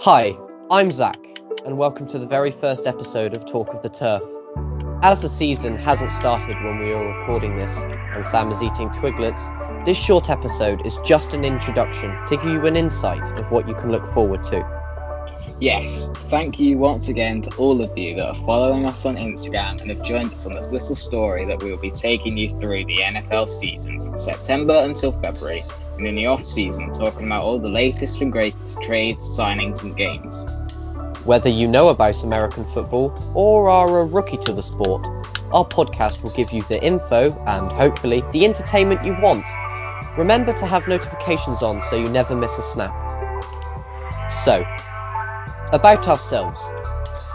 Hi, I'm Zach, and welcome to the very first episode of Talk of the Turf. As the season hasn't started when we are recording this, and Sam is eating twiglets, this short episode is just an introduction to give you an insight of what you can look forward to. Yes, thank you once again to all of you that are following us on Instagram and have joined us on this little story that we will be taking you through the NFL season from September until February, and in the off season, talking about all the latest and greatest trades, signings, and games. Whether you know about American football or are a rookie to the sport, our podcast will give you the info and hopefully the entertainment you want. Remember to have notifications on so you never miss a snap. So, about ourselves.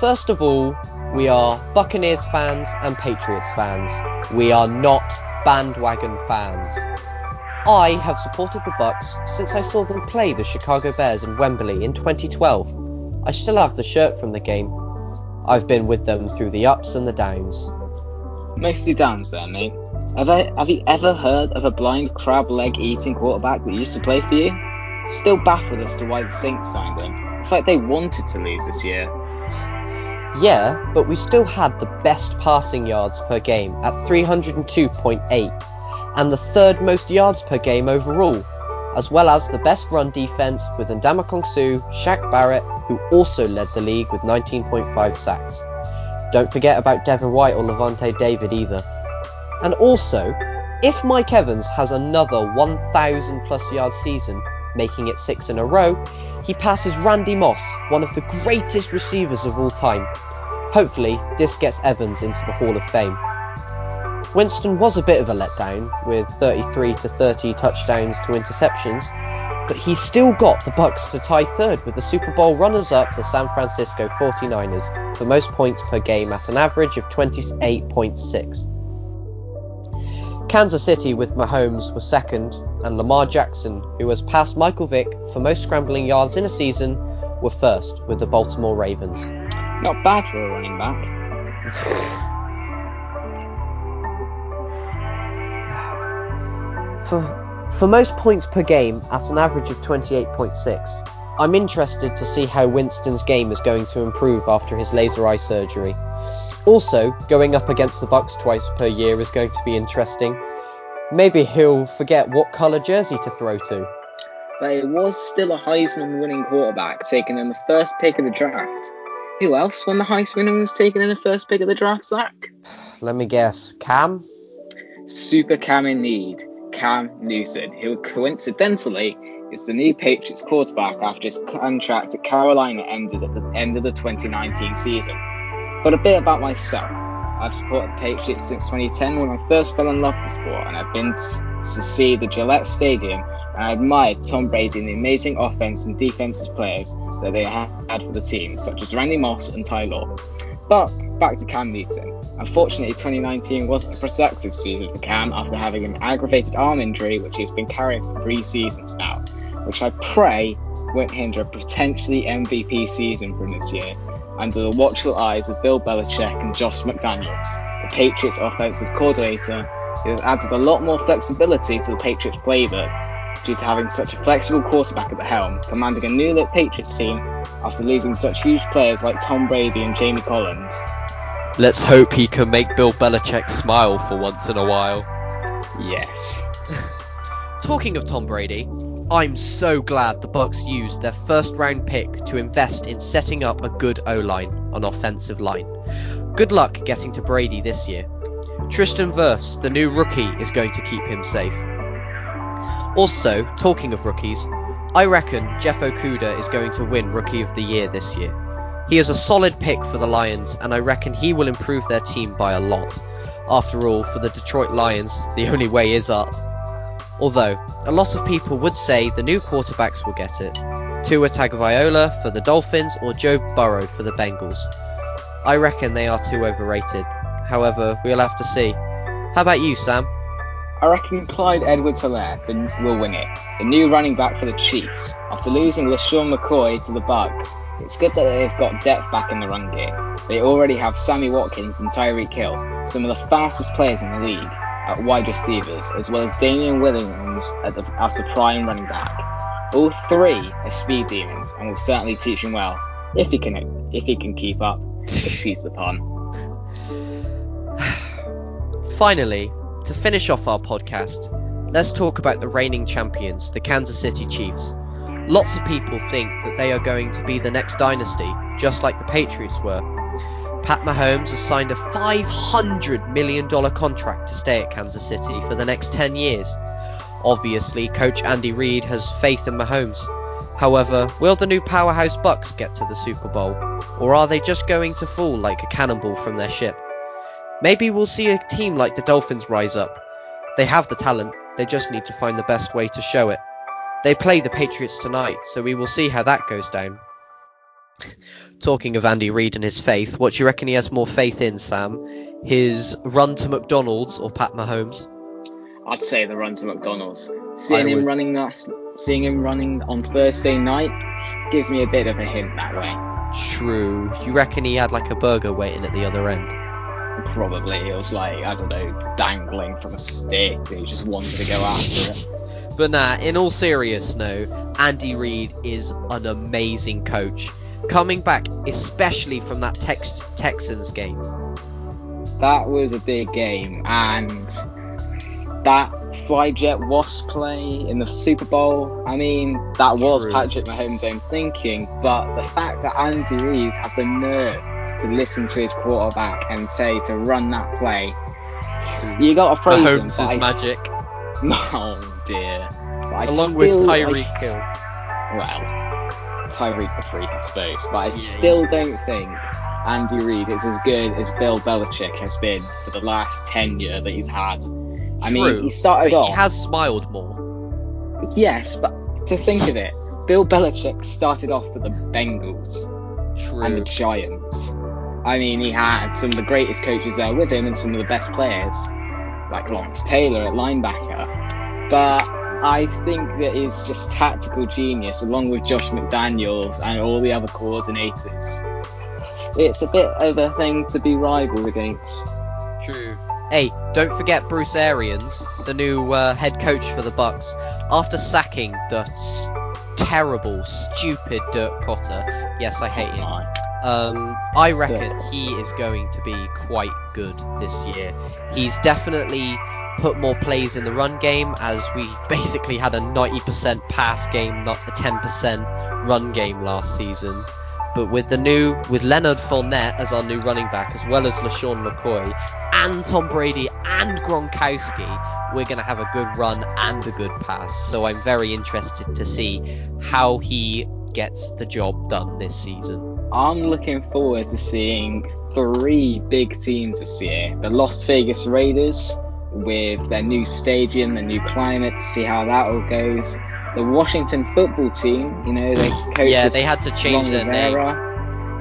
First of all, we are Buccaneers fans and Patriots fans. We are not bandwagon fans. I have supported the Bucs since I saw them play the Chicago Bears in Wembley in 2012. I still have the shirt from the game. I've been with them through the ups and the downs. Mostly downs there, mate. Have, I, have you ever heard of a blind crab leg eating quarterback that used to play for you? Still baffled as to why the Saints signed him. It's like they wanted to lose this year. Yeah, but we still had the best passing yards per game at 302.8 and the third most yards per game overall, as well as the best run defense with Ndamukong Suh, Shaq Barrett, who also led the league with 19.5 sacks. Don't forget about Devin White or Lavonte David either. And also, if Mike Evans has another 1,000 plus yard season, making it six in a row, he passes Randy Moss, one of the greatest receivers of all time. Hopefully, this gets Evans into the Hall of Fame. Winston was a bit of a letdown, with 33 to 30 touchdowns to interceptions, but he still got the Bucs to tie third with the Super Bowl runners-up, the San Francisco 49ers, for most points per game at an average of 28.6. Kansas City with Mahomes was second, and Lamar Jackson, who has passed Michael Vick for most scrambling yards in a season, were first with the Baltimore Ravens. Not bad for a running back. for, for most points per game at an average of 28.6, I'm interested to see how Winston's game is going to improve after his laser eye surgery. Also, going up against the Bucs twice per year is going to be interesting. Maybe he'll forget what colour jersey to throw to. But it was still a Heisman winning quarterback taken in the first pick of the draft. Who else won the Heisman was taken in the first pick of the draft, Zach? Let me guess. Cam? Super Cam in need, Cam Newton, who coincidentally is the new Patriots quarterback after his contract at Carolina ended at the end of the 2019 season. But a bit about myself. I've supported the Patriots since 2010 when I first fell in love with the sport, and I've been to see the Gillette Stadium, and I admired Tom Brady and the amazing offense and defensive players that they had for the team, such as Randy Moss and Ty Law. But back to Cam Newton. Unfortunately, 2019 wasn't a productive season for Cam after having an aggravated arm injury, which he's been carrying for three seasons now, which I pray won't hinder a potentially MVP season from this year under the watchful eyes of Bill Belichick and Josh McDaniels, the Patriots offensive coordinator, who has added a lot more flexibility to the Patriots playbook due to having such a flexible quarterback at the helm, commanding a new look Patriots team after losing such huge players like Tom Brady and Jamie Collins. Let's hope he can make Bill Belichick smile for once in a while. Yes. Talking of Tom Brady, I'm so glad the Bucs used their first round pick to invest in setting up a good O-line, an offensive line. Good luck getting to Brady this year. Tristan Wirfs, the new rookie, is going to keep him safe. Also, talking of rookies, I reckon Jeff Okudah is going to win Rookie of the Year this year. He is a solid pick for the Lions, and I reckon he will improve their team by a lot. After all, for the Detroit Lions, the only way is up. Although, a lot of people would say the new quarterbacks will get it. Tua Tagovailoa for the Dolphins or Joe Burrow for the Bengals. I reckon they are too overrated. However, we'll have to see. How about you, Sam? I reckon Clyde Edwards-Helaire will win it, the new running back for the Chiefs. After losing LeSean McCoy to the Bucs, it's good that they've got depth back in the run game. They already have Sammy Watkins and Tyreek Hill, some of the fastest players in the league, at wide receivers, as well as Damien Williams the, as the prime running back. All three are speed demons and will certainly teach him well if he can if he can keep up. Excuse the pun. Finally, to finish off our podcast, let's talk about the reigning champions, the Kansas City Chiefs. Lots of people think that they are going to be the next dynasty, just like the Patriots were. Pat Mahomes has signed a $500 million contract to stay at Kansas City for the next 10 years. Obviously, coach Andy Reid has faith in Mahomes. However, will the new powerhouse Bucs get to the Super Bowl? Or are they just going to fall like a cannonball from their ship? Maybe we'll see a team like the Dolphins rise up. They have the talent, they just need to find the best way to show it. They play the Patriots tonight, so we will see how that goes down. Talking of Andy Reid and his faith, what do you reckon he has more faith in, Sam? His run to McDonald's or Pat Mahomes? I'd say the run to McDonald's. Seeing I him would- running that, seeing him running on Thursday night, gives me a bit of a hint that way. True. You reckon he had like a burger waiting at the other end? Probably it was like I don't know, dangling from a stick. He just wanted to go after it. But nah, in all seriousness, no, Andy Reid is an amazing coach. Coming back, especially from that Tex- Texans game. That was a big game, and that flyjet wasp play in the Super Bowl. I mean, that was True. Patrick Mahomes' own thinking, but the fact that Andy Reid had the nerve to listen to his quarterback and say to run that play, you got to praise him. Mahomes' I- magic, Oh dear. I along with still- I Tyreek Hill. Well, Tyreek the freak, I suppose. But I Yeah, still don't think Andy Reid is as good as Bill Belichick has been for the last tenure that he's had. I mean, he started off. he has smiled more. Yes, but to think of it, Bill Belichick started off with the Bengals and the True. Giants. I mean, he had some of the greatest coaches there with him and some of the best players, like Lawrence Taylor at linebacker. But I think that is just tactical genius, along with Josh McDaniels and all the other coordinators. It's a bit of a thing to be rivaled against. True. Hey, don't forget Bruce Arians, the new uh, head coach for the Bucs. After sacking the s- terrible, stupid Dirk Koetter, yes, I hate him. Um, I reckon he is going to be quite good this year. He's definitely put more plays in the run game, as we basically had a 90% pass game, not a 10% run game last season. But with the new, with Leonard Fournette as our new running back, as well as LeSean McCoy, and Tom Brady and Gronkowski, we're going to have a good run and a good pass. So I'm very interested to see how he gets the job done this season. I'm looking forward to seeing three big teams this year. The Las Vegas Raiders with their new stadium, their new climate, to see how that all goes. The Washington football team, you know, they Yeah, they had to change their name.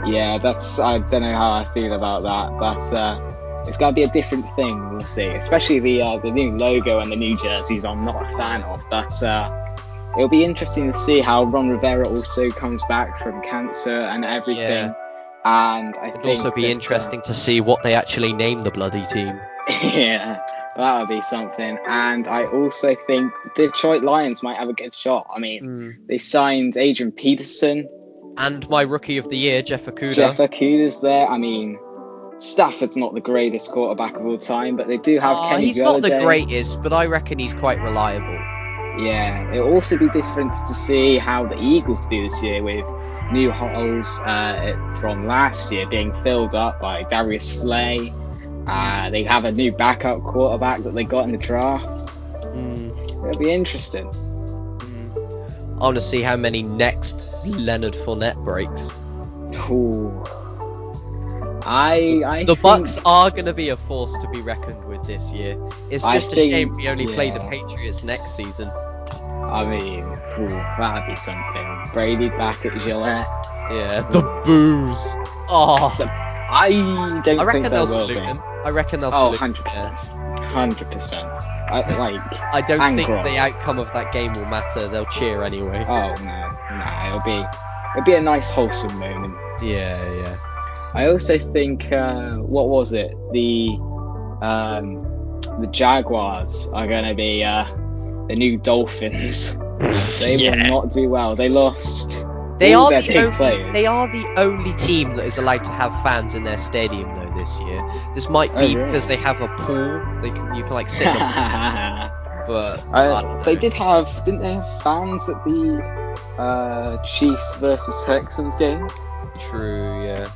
Yeah, that's I don't know how I feel about that, but uh, it's going to be a different thing. We'll see, especially the uh, the new logo and the new jerseys. I'm not a fan of, but uh, it'll be interesting to see how Ron Rivera also comes back from cancer and everything. Yeah. And I It'd think also be that, uh, interesting to see what they actually name the bloody team. yeah, that would be something. And I also think Detroit Lions might have a good shot. I mean, they signed Adrian Peterson. And my rookie of the year, Jeff Okudah. Jeff Okudah's there. I mean, Stafford's not the greatest quarterback of all time, but they do have Aw, Kenny he's not the greatest, but I reckon he's quite reliable. Yeah, it'll also be different to see how the Eagles do this year with new holes uh, from last year being filled up by Darius Slay. Uh, they have a new backup quarterback that they got in the draft. Mm, It'll be interesting. mm. I want to see how many next Leonard Fournette breaks. Ooh. I, I The think- Bucs are going to be a force to be reckoned with this year. It's just a think- shame we only play the. Patriots next season. I mean, ooh, that'd be something. Brady back at Gillette. Yeah, the boos. Oh, I don't I reckon think they'll there salute be. him. I reckon they'll Oh, salute 100%. Yeah. 100%. I, like, I don't think Gronk. the outcome of that game will matter. They'll cheer anyway. oh no, no, it'll be, it'll be a nice wholesome moment. Yeah, yeah. I also think, uh, what was it? The, um, the Jaguars are going to be uh, the new Dolphins They Yeah. will not do well. They lost. They all are the only, players. they are the only team that is allowed to have fans in their stadium though this year. This might Oh, be really? because they have a pool. They can you can like sit a but Uh, they did have, didn't they have fans at the uh, Chiefs versus Texans game? True, yeah.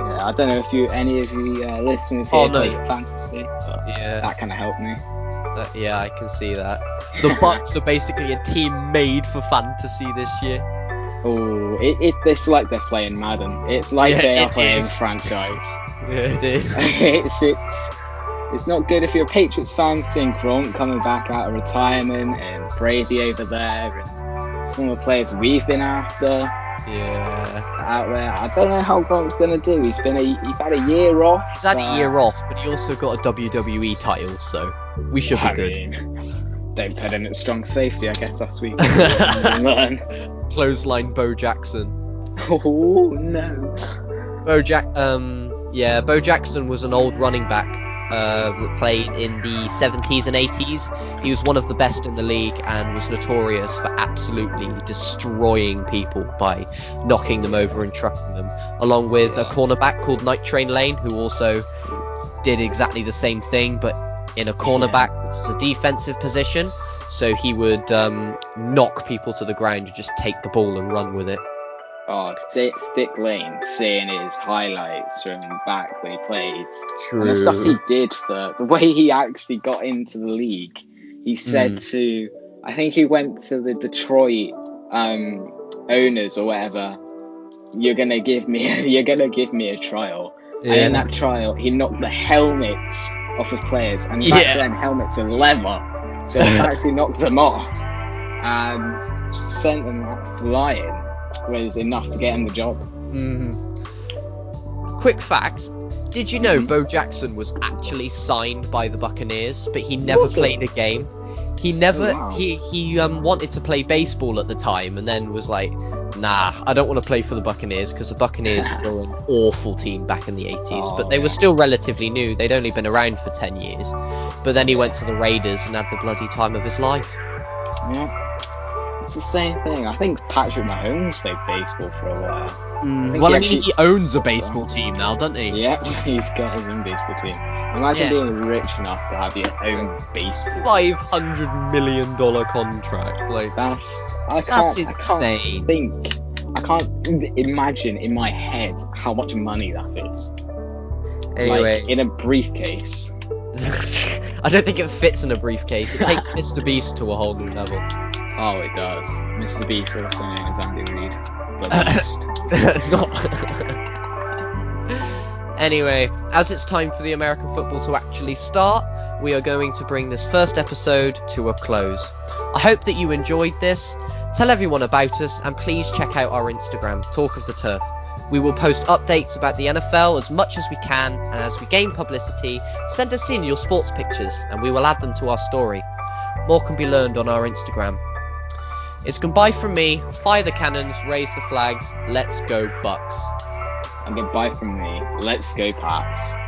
Yeah, I don't know if you any of you uh, listeners Oh, here no. play fantasy, Yeah, that kind of helped me. that- yeah, I can see that. The Bucs are basically a team made for fantasy this year. Oh, it, it it's like they're playing Madden. It's like Yeah, they are playing is. franchise. Yeah, it is. it's it's it's not good if you're a Patriots fan seeing Gronk coming back out of retirement and Brady over there and some of the players we've been after Yeah. out there. I don't know how Gronk's gonna do. He's been a he's had a year off. He's had a year off, but he also got a WWE title, so we should be good. mean, don't put him at strong safety. I guess that's we learn. Clothesline Bo Jackson. Oh no. Bo Jack, um, yeah, Bo Jackson was an old running back uh, that played in the 70s and 80s. He was one of the best in the league and was notorious for absolutely destroying people by knocking them over and trucking them, along with a cornerback called Night Train Lane, who also did exactly the same thing, but in a cornerback, which is a defensive position. So he would um, knock people to the ground and just take the ball and run with it. Oh, Dick, Dick Lane seeing his highlights from back when he played True. and the stuff he did for the way he actually got into the league. He said Mm. to, I think he went to the Detroit um, owners or whatever. You're gonna give me, you're gonna give me a trial. And in that trial, he knocked the helmets off of players, and back Yeah. then helmets were leather, so he actually knocked them off and sent them flying. Was enough to get him the job. Mm. Quick fact: Did you know Mhm. Bo Jackson was actually signed by the Buccaneers, but he never Was played a game? He never. Oh, wow. He he um wanted to play baseball at the time, and then was like, "Nah, I don't want to play for the Buccaneers because the Buccaneers were an awful team back in the 80s, Oh, but they were still relatively new. They'd only been around for 10 years. But then he went to the Raiders and had the bloody time of his life. Yeah, it's the same thing. I think Patrick Mahomes played baseball for a while. Mm, think well, he I mean, actually- he owns a baseball team now, doesn't he? Yeah, he's got his own baseball team. Imagine Yeah. being rich enough to have your own baseball. Five hundred million dollar contract, like That's I can't. that's I can't insane. think. I can't imagine in my head how much money that is. Anyway, Like in a briefcase. I don't think it fits in a briefcase. It takes Mr. Beast to a whole new level. Oh, it does. Mr. Beast, also known as Andy Reid. The Beast. Not. Anyway, as it's time for the American football to actually start, we are going to bring this first episode to a close. I hope that you enjoyed this. Tell everyone about us, and please check out our Instagram, Talk of the Turf. We will post updates about the NFL as much as we can, and as we gain publicity, send us in your sports pictures, and we will add them to our story. More can be learned on our Instagram. It's goodbye from me. Fire the cannons, raise the flags. Let's go, Bucs. And goodbye from me. Let's go, Pats.